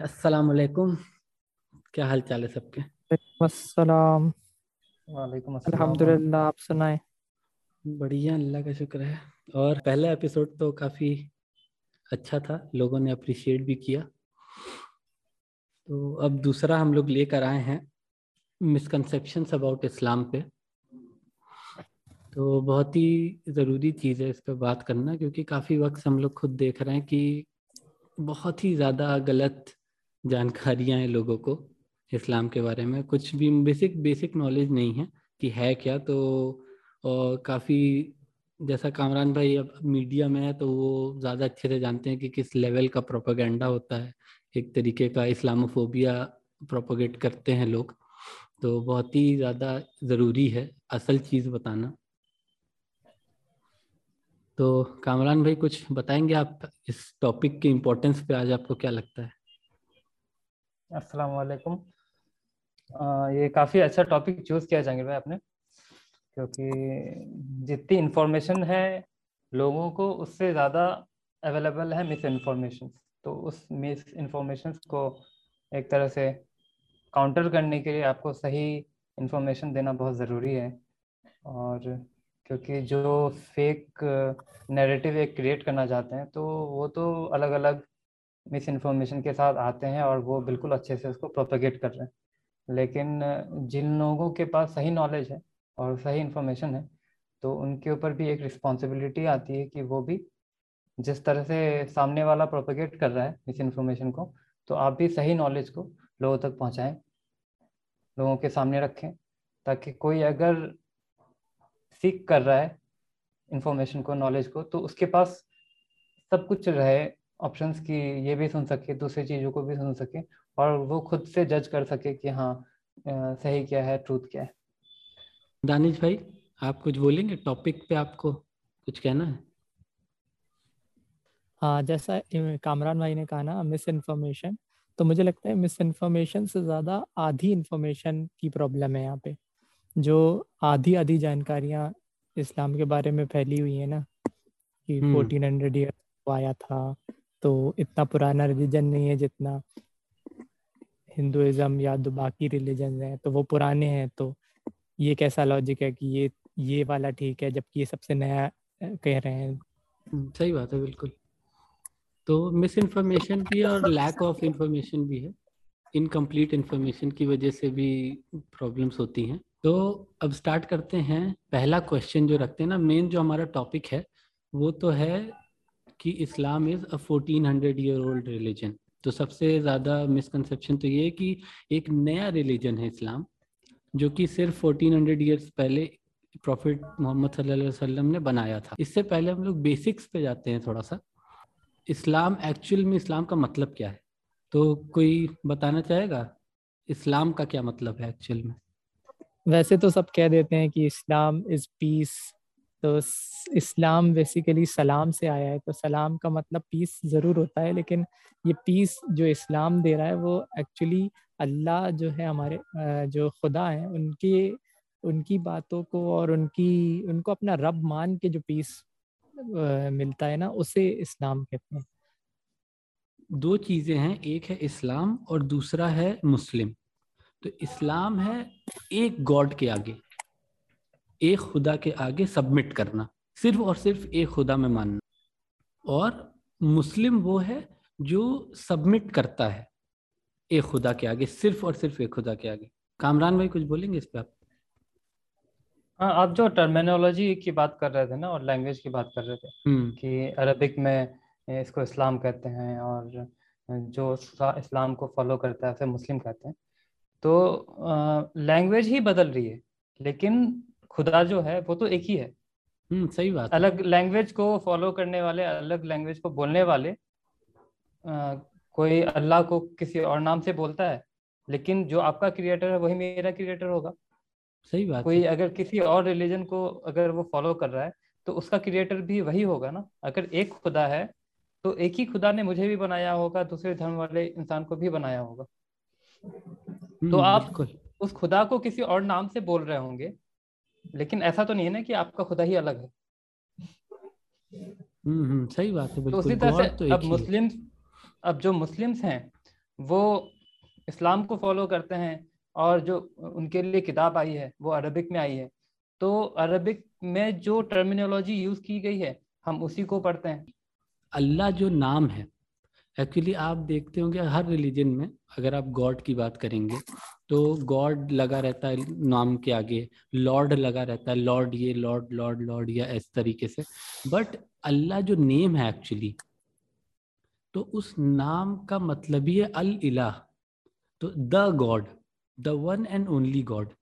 अस्सलाम वालेकुम क्या हाल चाल है सबके? अस्सलाम वालेकुम अल्हम्दुलिल्लाह आप सुनाए। बढ़िया अल्लाह का शुक्र है। और पहला एपिसोड तो काफ़ी अच्छा था लोगों ने अप्रिशिएट भी किया। तो अब दूसरा हम लोग लेकर आए हैं मिसकंसेप्शंस अबाउट इस्लाम पे। तो बहुत ही ज़रूरी चीज़ है इस पर बात करना क्योंकि काफ़ी वक्त हम लोग खुद देख रहे हैं कि बहुत ही ज़्यादा गलत जानकारियाँ हैं लोगों को इस्लाम के बारे में। कुछ भी बेसिक बेसिक नॉलेज नहीं है कि है क्या तो और काफ़ी, जैसा कामरान भाई अब मीडिया में है तो वो ज़्यादा अच्छे से जानते हैं कि किस लेवल का प्रोपागेंडा होता है। एक तरीके का इस्लामोफोबिया प्रोपोगेट करते हैं लोग तो बहुत ही ज़्यादा ज़रूरी है असल चीज़ बताना। तो कामरान भाई, कुछ बताएँगे आप इस टॉपिक के इम्पोर्टेंस पे? आज आपको क्या लगता है? अस्सलाम वालेकुम ये काफ़ी अच्छा टॉपिक चूज़ किया जाएँगे भाई आपने, क्योंकि जितनी इंफॉर्मेशन है लोगों को, उससे ज़्यादा अवेलेबल है मिस इन्फॉर्मेशन तो उस मिस इन्फॉर्मेशन को एक तरह से काउंटर करने के लिए आपको सही इन्फॉर्मेशन देना बहुत ज़रूरी है। और क्योंकि जो फेक नैरेटिव एक क्रिएट करना चाहते हैं तो वो तो अलग अलग मिस इन्फॉर्मेशन के साथ आते हैं और वो बिल्कुल अच्छे से उसको प्रोपेगेट कर रहे हैं। लेकिन जिन लोगों के पास सही नॉलेज है और सही इन्फॉर्मेशन है तो उनके ऊपर भी एक रिस्पॉन्सिबिलिटी आती है कि वो भी जिस तरह से सामने वाला प्रोपेगेट कर रहा है मिस इन्फॉर्मेशन को तो आप भी सही नॉलेज को लोगों तक पहुँचाएँ, लोगों के सामने रखें, ताकि कोई अगर सीख कर रहा है इंफॉर्मेशन को नॉलेज को तो उसके पास सब कुछ रहे ऑप्शंस की ये भी सुन सके दूसरी चीज़ों को भी सुन सके और वो खुद से जज कर सके कि हाँ सही क्या है ट्रूथ क्या है। दानिश भाई आप कुछ बोलेंगे? टॉपिक पे आपको कुछ कहना है? हाँ जैसा कामरान भाई ने कहा ना मिस इन्फॉर्मेशन तो मुझे लगता है मिस इन्फॉर्मेशन से ज़्यादा आधी इन्फॉर्मेशन की प्रॉब्लम है यहाँ पे जो आधी आधी जानकारियाँ इस्लाम के बारे में फैली हुई है ना कि फोर्टीन हंड्रेड ईयर आया था तो इतना पुराना रिलीजन नहीं है जितना हिंदुइज्म या तो बाकी रिलीजन है तो वो पुराने हैं तो ये कैसा लॉजिक है कि ये ये वाला ठीक है जबकि ये सबसे नया कह रहे हैं? हम्म, सही बात है बिल्कुल। तो मिस इन्फॉर्मेशन भी और लैक ऑफ़ इंफॉर्मेशन भी है। इनकम्प्लीट इन्फॉर्मेशन की वजह से भी प्रॉब्लम्स होती हैं। तो अब स्टार्ट करते हैं। पहला क्वेश्चन जो रखते हैं ना मेन जो हमारा टॉपिक है वो तो है कि Islam is a fourteen hundred year old religion तो सबसे ज़्यादा मिसकंसेप्शन तो ये है कि एक नया रिलीजन है इस्लाम, जो कि सिर्फ़ फोर्टीन हंड्रेड ईयर्स पहले प्रॉफिट मोहम्मद सल्लल्लाहु वसल्लम ने बनाया था। इससे पहले हम लोग बेसिक्स पे जाते हैं थोड़ा सा। इस्लाम एक्चुअल में इस्लाम का मतलब क्या है? तो कोई बताना चाहेगा? इस्लाम का क्या मतलब है एक्चुअल में? वैसे तो सब कह देते हैं कि इस्लाम इज़ पीस तो इस्लाम बेसिकली सलाम से आया है। तो सलाम का मतलब पीस ज़रूर होता है, लेकिन ये पीस जो इस्लाम दे रहा है, वो एक्चुअली अल्लाह जो है हमारे जो खुदा हैं, उनके, उनकी बातों को और उनकी, उनको अपना रब मान के जो पीस मिलता है ना, उसे इस्लाम कहते हैं। दो चीज़ें हैं, एक है इस्लाम और दूसरा है मुस्लिम। तो इस्लाम है एक गॉड के आगे। एक खुदा के आगे सबमिट करना सिर्फ़ और सिर्फ़ एक खुदा में मानना। और मुस्लिम वो है जो सबमिट करता है एक खुदा के आगे सिर्फ़ और सिर्फ़ एक खुदा के आगे। कामरान भाई कुछ बोलेंगे इस पे आप? हाँ आप जो टर्मिनोलॉजी की बात कर रहे थे ना और लैंग्वेज की बात कर रहे थे हम्म। कि अरबिक में इसको इस्लाम कहते हैं और जो इस्लाम को फॉलो करता है उसे मुस्लिम कहते हैं। तो लैंग्वेज ही बदल रही है लेकिन खुदा जो है वो तो एक ही है। हम्म सही बात अलग लैंग्वेज को फॉलो करने वाले अलग लैंग्वेज को बोलने वाले आ, कोई अल्लाह को किसी और नाम से बोलता है लेकिन जो आपका क्रिएटर है वही मेरा क्रिएटर होगा। सही बात कोई। अगर किसी और रिलीजन को अगर वो फॉलो कर रहा है तो उसका क्रिएटर भी वही होगा ना। अगर एक खुदा है तो एक ही खुदा ने मुझे भी बनाया होगा दूसरे धर्म वाले इंसान को भी बनाया होगा। तो हम्म, आप उस खुदा को किसी और नाम से बोल रहे होंगे लेकिन ऐसा तो नहीं है ना कि आपका खुदा ही अलग है। हम्म, हम्म सही बात है तो उसी तरह से तो अब मुस्लिम अब जो मुस्लिम्स हैं वो इस्लाम को फॉलो करते हैं और जो उनके लिए किताब आई है वो अरबिक में आई है। तो अरबिक में जो टर्मिनोलॉजी यूज़ की गई है हम उसी को पढ़ते हैं। अल्लाह जो नाम है एक्चुअली आप देखते होंगे हर रिलीजन में, अगर आप गॉड की बात करेंगे तो गॉड लगा रहता है नाम के आगे लॉर्ड लगा रहता है लॉर्ड ये लॉर्ड लॉर्ड लॉर्ड या इस तरीके से। बट अल्लाह जो नेम है एक्चुअली तो उस नाम का मतलब ही है अल इलाह तो the God the one and only God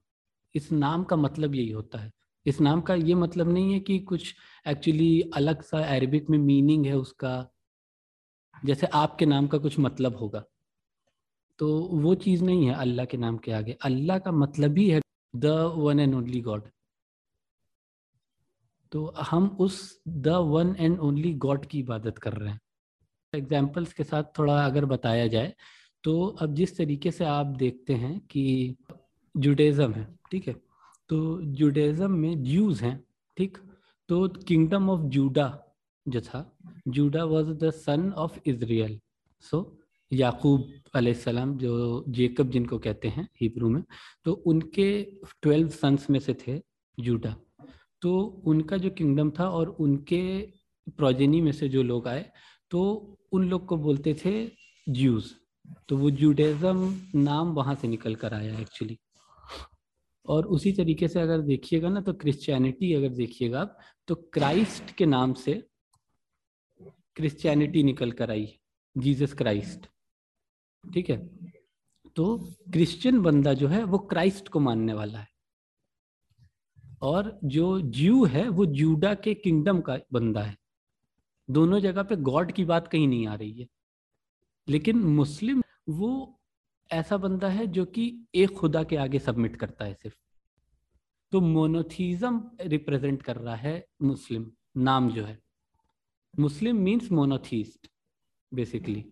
इस नाम का मतलब यही होता है। इस नाम का ये मतलब नहीं है कि कुछ एक्चुअली अलग सा अरबिक में मीनिंग है उसका जैसे आपके नाम का कुछ मतलब होगा। तो वो चीज़ नहीं है अल्लाह के नाम के आगे। अल्लाह का मतलब ही है the one and only God तो हम उस the one and only God की इबादत कर रहे हैं। एग्जाम्पल्स के साथ थोड़ा अगर बताया जाए तो अब जिस तरीके से आप देखते हैं कि जुडेज़म है, ठीक है? तो जुडेज़म में ज्यूज हैं, ठीक? तो किंगडम ऑफ़ जूडा जो था Judah was the son of Israel so याकूब अलैहिस्सलाम जो जेकब जिनको कहते हैं हिब्रू में तो उनके ट्वेल्व सन्स में से थे जूडा तो उनका जो किंगडम था और उनके प्रोजेनी में से जो लोग आए तो उन लोग को बोलते थे ज्यूज तो वो जूडेज़म नाम वहाँ से निकल कर आया एक्चुअली और उसी तरीके से अगर देखिएगा ना तो क्रिश्चियनिटी अगर देखिएगा आप तो क्राइस्ट के नाम से क्रिश्चियनिटी निकल कर आई जीसस क्राइस्ट ठीक है? तो क्रिश्चियन बंदा जो है, वो क्राइस्ट को मानने वाला है। और जो ज्यू है, वो जूडा के किंगडम का बंदा है। दोनों जगह पे गॉड की बात कहीं नहीं आ रही है। लेकिन मुस्लिम वो ऐसा बंदा है जो कि एक खुदा के आगे सबमिट करता है सिर्फ़। तो मोनोथीज्म रिप्रेजेंट कर रहा है मुस्लिम नाम जो है। मुस्लिम मींस मोनोथीस्ट बेसिकली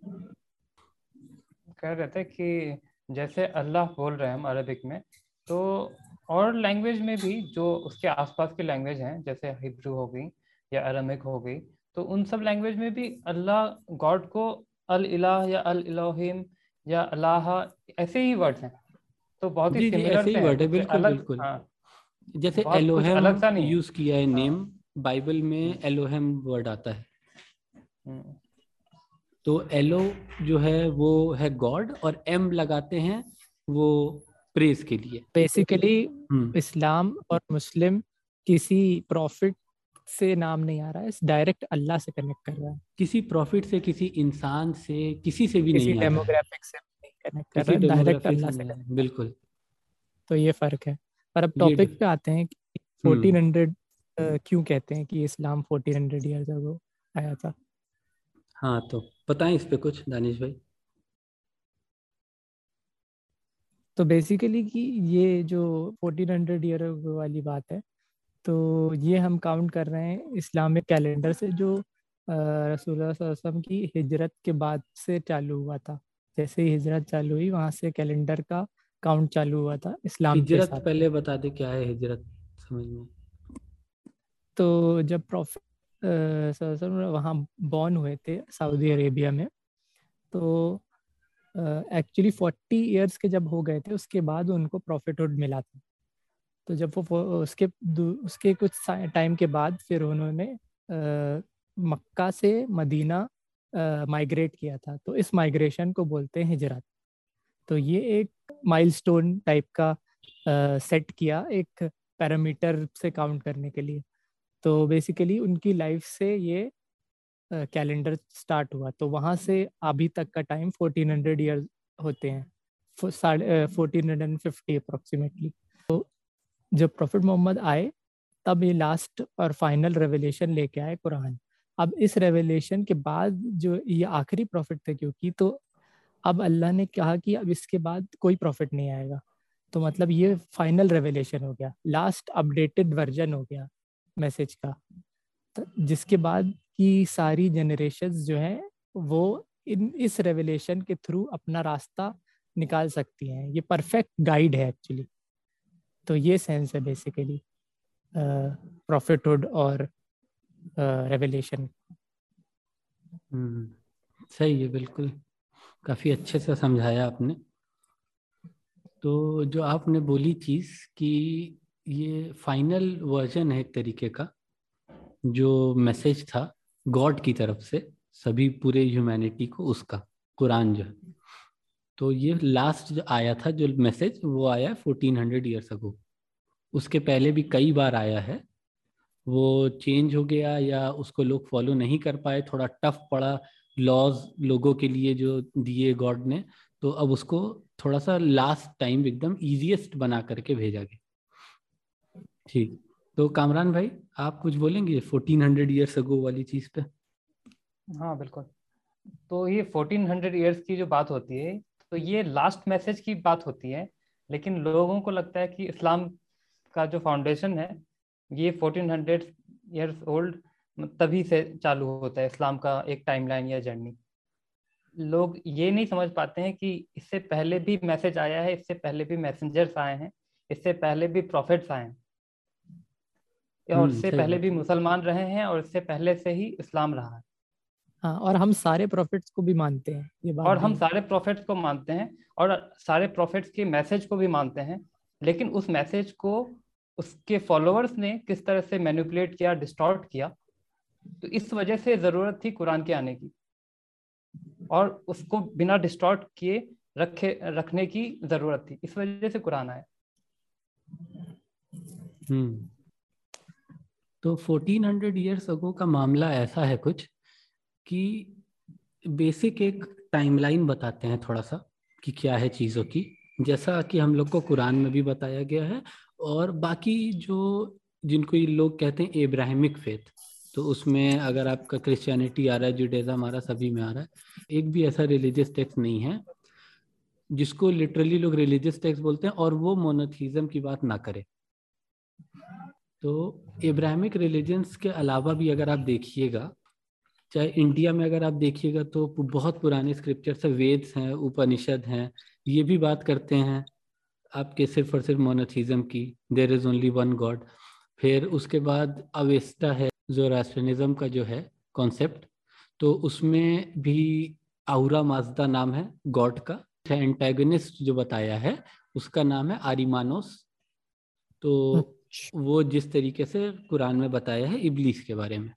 कह रहे थे कि जैसे अल्लाह बोल रहे हैं हम अरबिक में तो और लैंग्वेज में भी जो उसके आसपास की लैंग्वेज हैं जैसे हिब्रू हो गई या अरमिक हो गई तो उन सब लैंग्वेज में भी अल्लाह गॉड को अल इलाह या अल इलाहिम या अल्लाह ऐसे ही वर्ड्स हैं। तो बहुत ही सिमिलर ऐसे ही वर्ड है बिल्कुल अलग, बिल्कुल। हाँ, जैसे एलोहेम यूज़ किया है नेम हाँ, बाइबल में एलोहेम वर्ड आता है। तो एलो जो है वो है गॉड और एम लगाते हैं वो प्रेस के लिए। बेसिकली हम्म। इस्लाम और मुस्लिम किसी प्रॉफिट से नाम नहीं आ रहा है डायरेक्ट अल्लाह से कनेक्ट कर रहा है। किसी प्रॉफिट से किसी इंसान से किसी से भी किसी नहीं डेमोग्राफिक से नहीं कनेक्ट कर रहा है डायरेक्ट अल्लाह से बिल्कुल। तो ये फ़र्क है। पर अब टॉपिक पे आते हैं कि 1400 हम्म। क्यों कहते हैं कि इस्लाम 1400 इयर्स अगो आया था? हाँ तो बताएँ इस पे कुछ दानिश भाई। तो बेसिकली कि ये जो 1400 ईयर वाली बात है तो ये हम काउंट कर रहे हैं इस्लामिक कैलेंडर से जो रसूल की हिजरत के बाद से चालू हुआ था। जैसे ही हिजरत चालू हुई वहाँ से कैलेंडर का काउंट चालू हुआ था इस्लाम हिजरत पहले बता दे क्या है हिजरत समझ में? तो जब प्रॉफिट वहाँ बॉर्न हुए थे सऊदी अरेबिया में। तो एक्चुअली फोर्टी ईयर्स के जब हो गए थे, उसके बाद उनको प्रॉफिटहुड मिला था। तो जब वो उसके उसके कुछ टाइम के बाद फिर उन्होंने मक्का से मदीना माइग्रेट किया था। तो इस माइग्रेशन को बोलते हैं हिजरत। तो ये एक माइलस्टोन टाइप का सेट किया एक पैरामीटर से काउंट करने के लिए। तो बेसिकली उनकी लाइफ से ये कैलेंडर स्टार्ट हुआ। तो वहाँ से अभी तक का टाइम फोर्टीन हंड्रेड ईयर होते हैं। Fourteen hundred and fifty approximately तो जब प्रॉफिट मोहम्मद आए, तब ये लास्ट और फाइनल रेवलेशन लेके आए कुरान। अब इस रेवलेशन के बाद जो ये आखिरी प्रॉफिट थे क्योंकि तो अब अल्लाह ने कहा कि अब इसके बाद कोई प्रॉफिट नहीं आएगा। तो मतलब ये फाइनल रेवलेशन हो गया। लास्ट अपडेटेड वर्जन हो गया। मैसेज का। तो जिसके बाद की सारी जनरेशन जो है वो इन इस रेवलेशन के थ्रू अपना रास्ता निकाल सकती हैं। ये परफेक्ट गाइड है एक्चुअली तो ये सेंस है बेसिकली प्रॉफिटहुड और रेवलेशन हम्म, सही है बिल्कुल। काफ़ी अच्छे से समझाया आपने। तो जो आपने बोली चीज़ कि ये फाइनल वर्जन है एक तरीके का, जो मैसेज था गॉड की तरफ़ से सभी पूरे ह्यूमैनिटी को उसका, कुरान जो है। तो ये लास्ट जो आया था, जो मैसेज वो आया फोर्टीन हंड्रेड ईयर्स अगो उसके पहले भी कई बार आया है। वो चेंज हो गया या उसको लोग फॉलो नहीं कर पाए, थोड़ा टफ पड़ा लॉज लोगों के लिए जो दिए गॉड ने तो अब उसको थोड़ा सा लास्ट टाइम एकदम इजीएस्ट बना करके भेजा गया। ठीक। तो कामरान भाई, आप कुछ बोलेंगे फोर्टीन हंड्रेड ईयर्स अगो वाली चीज़ पे? हाँ बिल्कुल। तो ये फोर्टीन हंड्रेड ईयर्स की जो बात होती है तो ये लास्ट मैसेज की बात होती है, लेकिन लोगों को लगता है कि इस्लाम का जो फाउंडेशन है, ये फोर्टीन हंड्रेड ईयर्स ओल्ड तभी से चालू होता है इस्लाम का एक टाइमलाइन या जर्नी लोग ये नहीं समझ पाते हैं कि इससे पहले भी मैसेज आया है, इससे पहले भी मैसेंजर्स आए हैं, इससे पहले भी प्रॉफिट्स आए हैं। और हम्म, इससे पहले भी मुसलमान रहे हैं और इससे पहले से ही इस्लाम रहा है। हाँ और हम सारे प्रॉफिट्स को भी मानते हैं ये बात और हम सारे प्रॉफिट्स को मानते हैं और सारे प्रॉफिट्स के मैसेज को भी मानते हैं लेकिन उस मैसेज को उसके फॉलोअर्स ने किस तरह से मैनिपुलेट किया डिस्टॉर्ट किया तो इस वजह से ज़रूरत थी कुरान के आने की। और उसको बिना डिस्टॉर्ट किए रखे रखने की ज़रूरत थी इस वजह से कुरान आया। हम्म। तो 1400 हंड्रेड ईयर्स अगो का मामला ऐसा है कुछ कि बेसिक एक टाइमलाइन बताते हैं थोड़ा सा कि क्या है चीज़ों की। जैसा कि हम लोग को कुरान में भी बताया गया है और बाकी जो जिनको ये लोग कहते हैं इब्राहिमिक फेथ तो उसमें अगर आपका क्रिश्चियनिटी आ रहा है जुडेज़म आ रहा है, सभी में आ रहा है, एक भी ऐसा रिलीजियस टेक्स्ट नहीं है जिसको लिटरली लोग रिलीजियस टेक्स्ट बोलते हैं और वो मोनोथीज़म की बात ना करे। तो इब्राहिमिक रिलीजन्स के अलावा भी अगर आप देखिएगा, चाहे इंडिया में अगर आप देखिएगा तो बहुत पुराने स्क्रिप्चर्स है वेद्स हैं उपनिषद हैं, ये भी बात करते हैं आपके सिर्फ़ और सिर्फ़ मोनोथीज्म की। There is only one God फिर उसके बाद अवेस्टा है जो राष्ट्रनिज्म का जो है कॉन्सेप्ट तो उसमें भी आउरा माजदा नाम है गॉड का। एंटेगनिस्ट जो बताया है, उसका नाम है आरिमानोस तो अच्छा। वो जिस तरीके से कुरान में बताया है इबलीस के बारे में।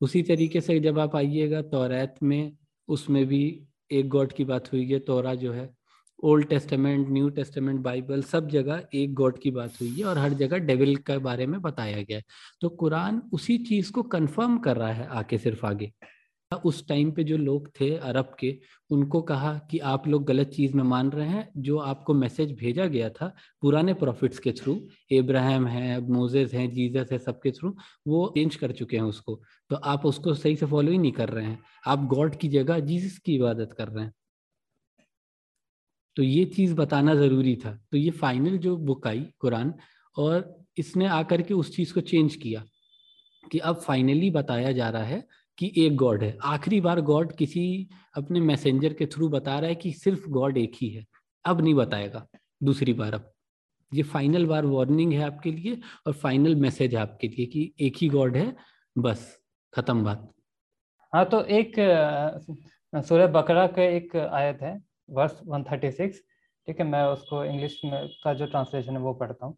उसी तरीके से जब आप आइएगा तौरात में, उसमें भी एक गॉड की बात हुई है, तोरा जो है, old testament, new testament, Bible, सब जगह एक गॉड की बात हुई है और हर जगह डेविल के बारे में बताया गया है। तो कुरान उसी चीज़ को कंफर्म कर रहा है आके सिर्फ़ आगे। उस टाइम पे जो लोग थे अरब के, उनको कहा कि आप लोग गलत चीज़ में मान रहे हैं, जो आपको मैसेज भेजा गया था पुराने प्रॉफिट्स के थ्रू इब्राहिम है मोजेस है जीसस है, सबके थ्रू वो चेंज कर चुके हैं उसको। तो आप उसको सही से फॉलो ही नहीं कर रहे हैं। आप गॉड की जगह जीसस की इबादत कर रहे हैं। तो ये चीज़ बताना ज़रूरी था। तो ये फाइनल जो बुक आई, कुरान, और इसने आकर के उस चीज़ को चेंज किया कि अब फाइनली बताया जा रहा है कि एक गॉड है। आखिरी बार गॉड किसी अपने मैसेंजर के थ्रू बता रहा है कि सिर्फ़ गॉड एक ही है। अब नहीं बताएगा। दूसरी बार अब। ये फाइनल बार वार्निंग है आपके लिए और फाइनल मैसेज है आपके लिए कि एक ही गॉड है, बस, खत्म बात। हाँ तो एक सूर्य बकरा का एक आयत है, वर्स 136 ठीक है, मैं उसको इंग्लिश में, का जो ट्रांसलेशन है वो पढ़ता हूँ।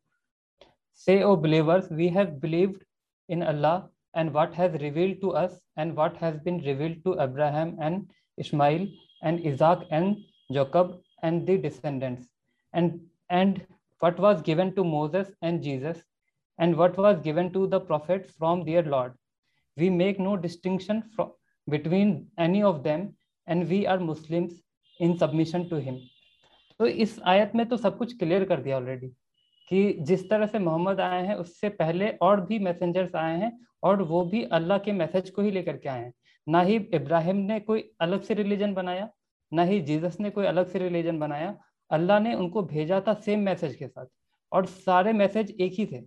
Say O believers we have believed in Allah and what has revealed to us and what has been revealed to Abraham and Ishmael and Isaac and Jacob and the descendants and and what was given to Moses and Jesus and what was given to the prophets from their Lord. We make no distinction from, between any of them and we are Muslims in submission to him. तो इस आयत में तो सब कुछ clear कर दिया already कि जिस तरह से मोहम्मद आए हैं, उससे पहले और भी मैसेंजर्स आए हैं और वो भी अल्लाह के मैसेज को ही लेकर के आए हैं। ना ही इब्राहिम ने कोई अलग से रिलीजन बनाया, ना ही जीसस ने कोई अलग से रिलीजन बनाया, अल्लाह ने उनको भेजा था सेम मैसेज के साथ और सारे मैसेज एक ही थे।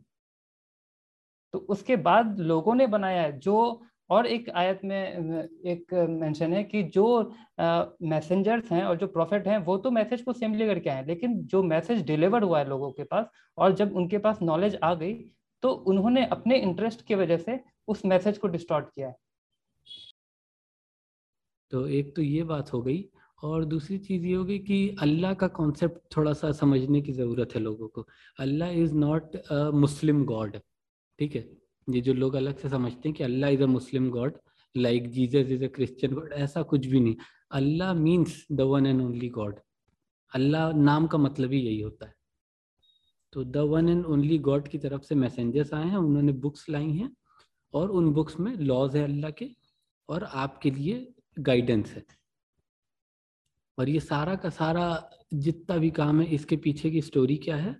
तो उसके बाद लोगों ने बनाया जो और एक आयत में एक मेंशन है कि जो मैसेंजर्स हैं और जो प्रॉफिट हैं, वो तो मैसेज को सेम लेकर के आए लेकिन जो मैसेज डिलीवर हुआ है लोगों के पास और जब उनके पास नॉलेज आ गई तो उन्होंने अपने इंटरेस्ट की वजह से उस मैसेज को डिस्टॉर्ट किया है। तो एक तो ये बात हो गई और दूसरी चीज़ ये होगी कि अल्लाह का कॉन्सेप्ट थोड़ा सा समझने की ज़रूरत है लोगों को। Allah is not Muslim God ठीक है? ये जो लोग अलग से समझते हैं कि Allah is a Muslim God, like Jesus is a Christian God, ऐसा कुछ भी नहीं। Allah means the one and only God. अल्लाह नाम का मतलब ही यही होता है। तो the one and only God की तरफ़ से मैसेंजर्स आए हैं, उन्होंने बुक्स लाई हैं, और उन बुक्स में लॉज है अल्लाह के, और आपके लिए गाइडेंस है। और ये सारा का सारा, जितना भी काम है, इसके पीछे की स्टोरी क्या है?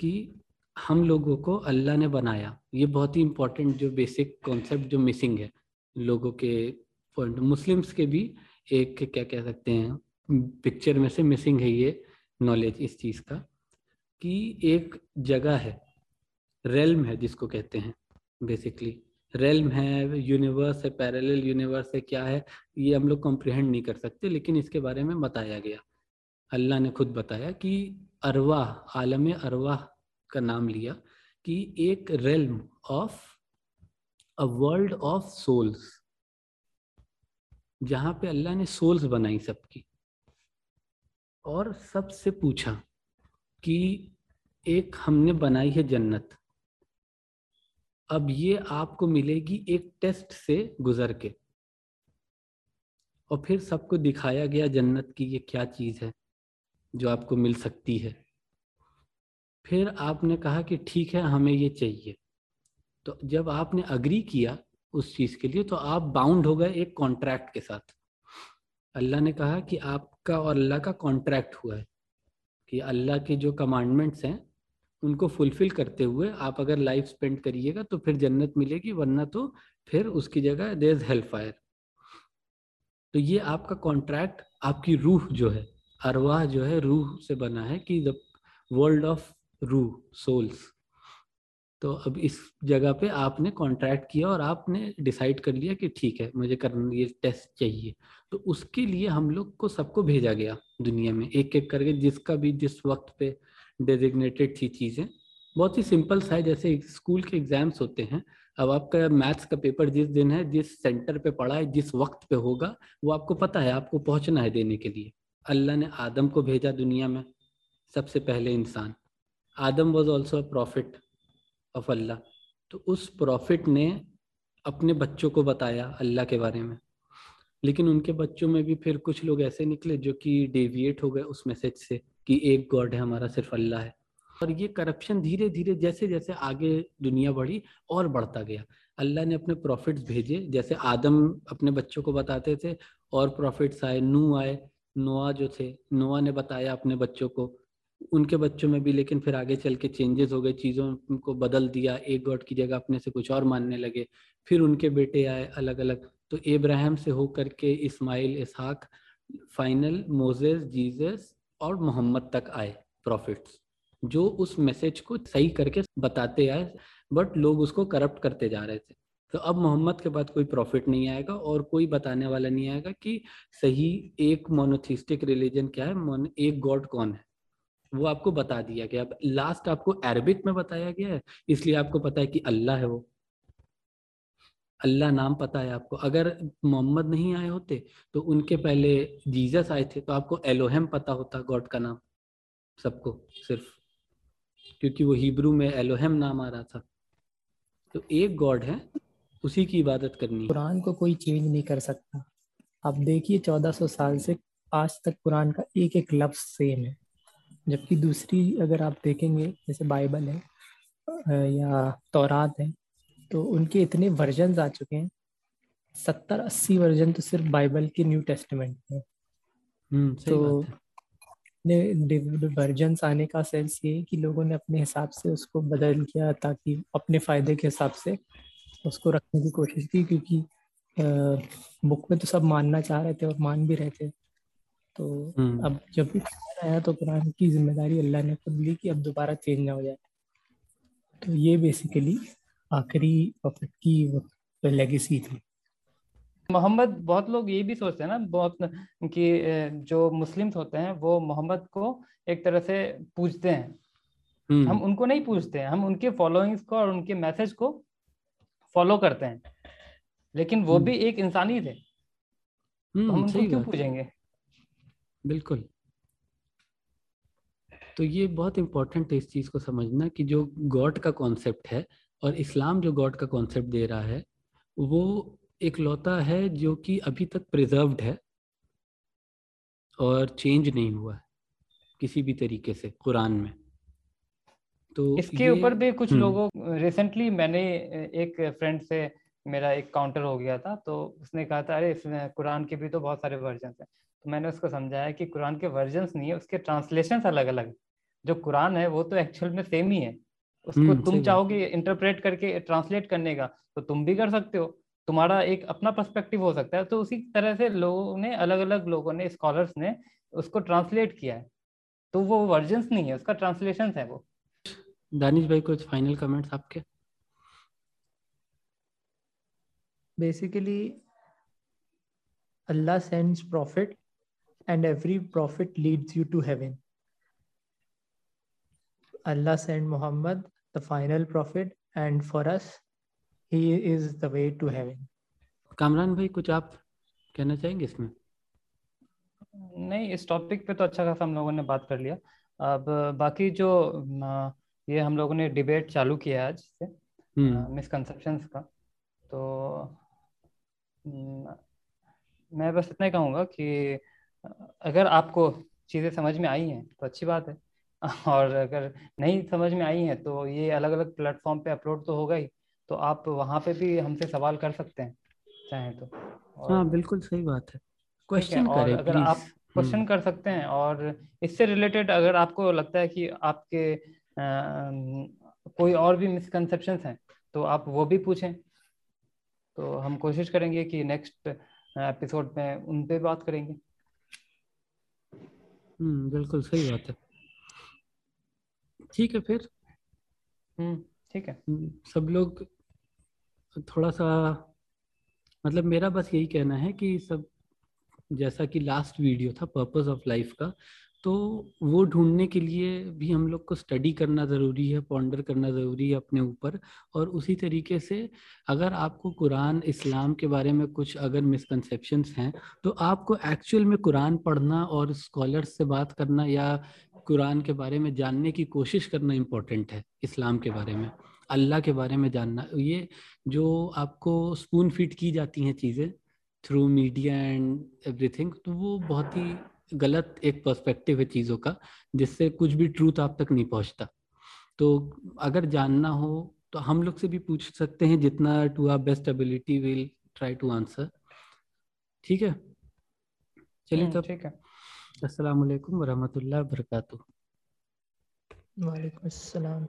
कि हम लोगों को अल्लाह ने बनाया। ये बहुत ही इम्पोर्टेंट जो बेसिक कॉन्सेप्ट जो मिसिंग है। लोगों के पॉइंट मुस्लिम्स के भी एक क्या कह सकते हैं पिक्चर में से मिसिंग है ये नॉलेज इस चीज़ का कि एक जगह है रेलम है जिसको कहते हैं बेसिकली रेलम है यूनिवर्स है पैरेलल यूनिवर्स है, क्या है, ये हम लोग कॉम्प्रिहेंड नहीं कर सकते, लेकिन इसके बारे में बताया गया। अल्लाह ने खुद बताया कि अरवाह, आलम अरवाह का नाम लिया कि एक realm of a world of souls जहाँ पे अल्लाह ने सोल्स बनाई सबकी। और सबसे पूछा कि एक हमने बनाई है जन्नत, अब ये आपको मिलेगी एक टेस्ट से गुजर के। और फिर सबको दिखाया गया जन्नत की ये क्या चीज़ है जो आपको मिल सकती है। फिर आपने कहा कि ठीक है, हमें ये चाहिए। तो जब आपने अग्री किया उस चीज़ के लिए तो आप बाउंड हो गए एक कॉन्ट्रैक्ट के साथ। अल्लाह ने कहा कि आपका और अल्लाह का कॉन्ट्रैक्ट हुआ है कि अल्लाह के जो कमांडमेंट्स हैं, उनको फुलफिल करते हुए आप अगर लाइफ स्पेंड करिएगा तो फिर जन्नत मिलेगी, वरना तो फिर उसकी जगह देर इज़ हेल्प फायर तो ये आपका कॉन्ट्रैक्ट आपकी रूह जो है, अरवाह जो है, रूह से बना है कि द वर्ल्ड ऑफ़ रूह सोल्स। तो अब इस जगह पे आपने कॉन्ट्रैक्ट किया और आपने डिसाइड कर लिया कि ठीक है, मुझे करना, ये टेस्ट चाहिए। तो उसके लिए हम लोग को सबको भेजा गया दुनिया में एक एक करके, जिसका भी, जिस वक्त पे डेजिग्नेटेड थी चीज़ें। बहुत ही सिंपल सा है, जैसे स्कूल के एग्ज़ाम्स होते हैं, अब आपका मैथ्स का पेपर जिस दिन है, जिस सेंटर पे पड़ा है, जिस वक्त पे होगा, वो आपको पता है, आपको पहुँचना है देने के लिए। अल्लाह ने आदम को भेजा दुनिया में, सबसे पहले इंसान। Adam was also prophet of Allah तो उस प्रॉफिट ने अपने बच्चों को बताया अल्लाह के बारे में। लेकिन उनके बच्चों में भी फिर कुछ लोग ऐसे निकले जो कि डेविएट हो गए उस मैसेज से कि एक गॉड है, हमारा सिर्फ़ अल्लाह है। और ये करप्शन धीरे धीरे जैसे जैसे आगे दुनिया बढ़ी और बढ़ता गया। अल्लाह ने अपने प्रॉफिट्स भेजे, जैसे आदम अपने बच्चों को बताते थे और प्रॉफिट्स आए नू आए नोआ जो थे नोआ ने बताया अपने बच्चों को। उनके बच्चों में भी, लेकिन फिर आगे चल के चेंजेस हो गए, चीज़ों को बदल दिया, एक गॉड की जगह अपने से कुछ और मानने लगे, फिर उनके बेटे आए अलग अलग तो इब्राहिम से होकर के इस्माइल इसहाक फाइनल मोजेस जीसस और मोहम्मद तक आए प्रॉफिट्स जो उस मैसेज को सही करके बताते आए बट लोग उसको करप्ट करते जा रहे थे। तो अब मोहम्मद के बाद कोई प्रॉफिट नहीं आएगा और कोई बताने वाला नहीं आएगा कि सही एक मोनोथिस्टिक रिलीजन क्या है एक गॉड कौन है। वो आपको बता दिया गया। लास्ट आपको अरबिक में बताया गया है, इसलिए आपको पता है कि अल्लाह है वो। अल्लाह नाम पता है आपको। अगर मोहम्मद नहीं आए होते तो उनके पहले जीजस आए थे तो आपको एलोहम पता होता गॉड का नाम। सबको, सिर्फ़। क्योंकि वो हिब्रू में एलोहम नाम आ रहा था। तो एक गॉड है, उसी की इबादत करनी कुरान को कोई चेंज नहीं कर सकता। आप देखिए 1400 साल से आज तक कुरान का एक एक लफ्ज सेम है। जबकि दूसरी अगर आप देखेंगे जैसे बाइबल है या तौरात है तो उनके इतने वर्जन आ चुके हैं। सत्तर अस्सी वर्जन तो सिर्फ़ बाइबल के न्यू टेस्टमेंट में। हम्म, तो वर्जन आने का सेंस ये कि लोगों ने अपने हिसाब से उसको बदल किया ताकि अपने फ़ायदे के हिसाब से उसको रखने की कोशिश की क्योंकि बुक में तो सब मानना चाह रहे थे और मान भी रहे थे। तो हम्म। अब जब भी आया तो कुरान की ज़िम्मेदारी अल्लाह ने खुद ली कि अब दोबारा चेंज ना हो जाए। तो ये बेसिकली आखिरी प्रॉफिट की लेगेसी थी। मोहम्मद बहुत लोग ये भी सोचते हैं ना बहुत कि जो मुस्लिम्स होते हैं वो मोहम्मद को एक तरह से पूछते हैं। हम्म। हम उनको नहीं पूछते हैं हम उनके फॉलोइंग्स को और उनके मैसेज को फॉलो करते हैं। लेकिन वो हम्म। भी एक इंसानी थे। तो हम उनको क्यों पूछेंगे बिल्कुल। तो ये बहुत इंपॉर्टेंट है इस चीज़ को समझना कि जो गॉड का कॉन्सेप्ट है और इस्लाम जो गॉड का कॉन्सेप्ट दे रहा है वो एक लौता है जो कि अभी तक प्रिजर्व्ड है और चेंज नहीं हुआ है किसी भी तरीके से कुरान में। तो इसके ऊपर भी कुछ हम्म। लोगों रिसेंटली मैंने एक फ्रेंड से मेरा एक काउंटर हो गया था तो उसने कहा था अरे इसमें कुरान के भी तो बहुत सारे वर्जन हैं। तो मैंने उसको समझाया कि कुरान के वर्जन नहीं है उसके ट्रांसलेशन अलग अलग जो कुरान है वो तो एक्चुअल में सेम ही है। उसको हम्म, तुम चाहोगे इंटरप्रेट करके ट्रांसलेट करने का तो तुम भी कर सकते हो। तुम्हारा एक अपना पर्सपेक्टिव हो सकता है। तो उसी तरह से लोगों ने अलग अलग लोगों ने स्कॉलर्स ने उसको ट्रांसलेट किया है। तो वो वर्जन नहीं है उसका ट्रांसलेशन है वो। दानिश भाई कुछ फाइनल कमेंट्स आपके? Basically Allah sends prophet and every prophet leads you to heaven Allah sent Muhammad, the final prophet, and for us, he is the way to heaven. Kamran भाई कुछ आप कहना चाहेंगे इसमें नहीं इस टॉपिक पे तो अच्छा खासा हम लोगों ने बात कर लिया अब बाकी जो ये हम लोगों ने डिबेट चालू किया आज से मिसकंसेप्शंस हम्म। का तो मैं बस इतना ही कहूँगा कि अगर आपको चीज़ें समझ में आई हैं तो अच्छी बात है। और अगर नहीं समझ में आई है तो ये अलग अलग प्लेटफॉर्म पे अपलोड तो होगा ही तो आप वहाँ पे भी हमसे सवाल कर सकते हैं चाहे तो। हाँ बिल्कुल सही बात है। क्वेश्चन करें अगर आप क्वेश्चन हम्म। कर सकते हैं और इससे रिलेटेड अगर आपको लगता है कि आपके आ, कोई और भी मिसकनसेप्शन हैं तो आप वो भी पूछें। तो हम कोशिश करेंगे कि नेक्स्ट एपिसोड में उन पे बात करेंगे। हम्म बिल्कुल सही बात है। ठीक है फिर। हम्म ठीक है। हम्म, सब लोग थोड़ा सा मतलब मेरा बस यही कहना है कि सब जैसा कि लास्ट वीडियो था पर्पस ऑफ़ लाइफ का तो वो ढूँढने के लिए भी हम लोग को स्टडी करना ज़रूरी है पॉन्डर करना ज़रूरी है अपने ऊपर और उसी तरीके से अगर आपको कुरान, इस्लाम के बारे में कुछ अगर मिसकनसेप्शंस हैं तो आपको एक्चुअल में कुरान पढ़ना और स्कॉलर्स से बात करना या कुरान के बारे में जानने की कोशिश करना इम्पोर्टेंट है, इस्लाम के बारे में, अल्लाह के बारे में जानना। ये जो आपको स्पून फिट की जाती हैं चीज़ें थ्रू मीडिया एंड एवरीथिंग तो वो बहुत ही गलत एक पर्सपेक्टिव है चीज़ों का जिससे कुछ भी ट्रूथ आप तक नहीं पहुँचता। तो अगर जानना हो तो हम लोग से भी पूछ सकते हैं जितना to our best ability will try to answer ठीक है? चलिए हम्म, तब। ठीक है। अस्सलाम वालेकुम वरहमतुल्लाह वबरकातुहू। वालेकुम अस्सलाम।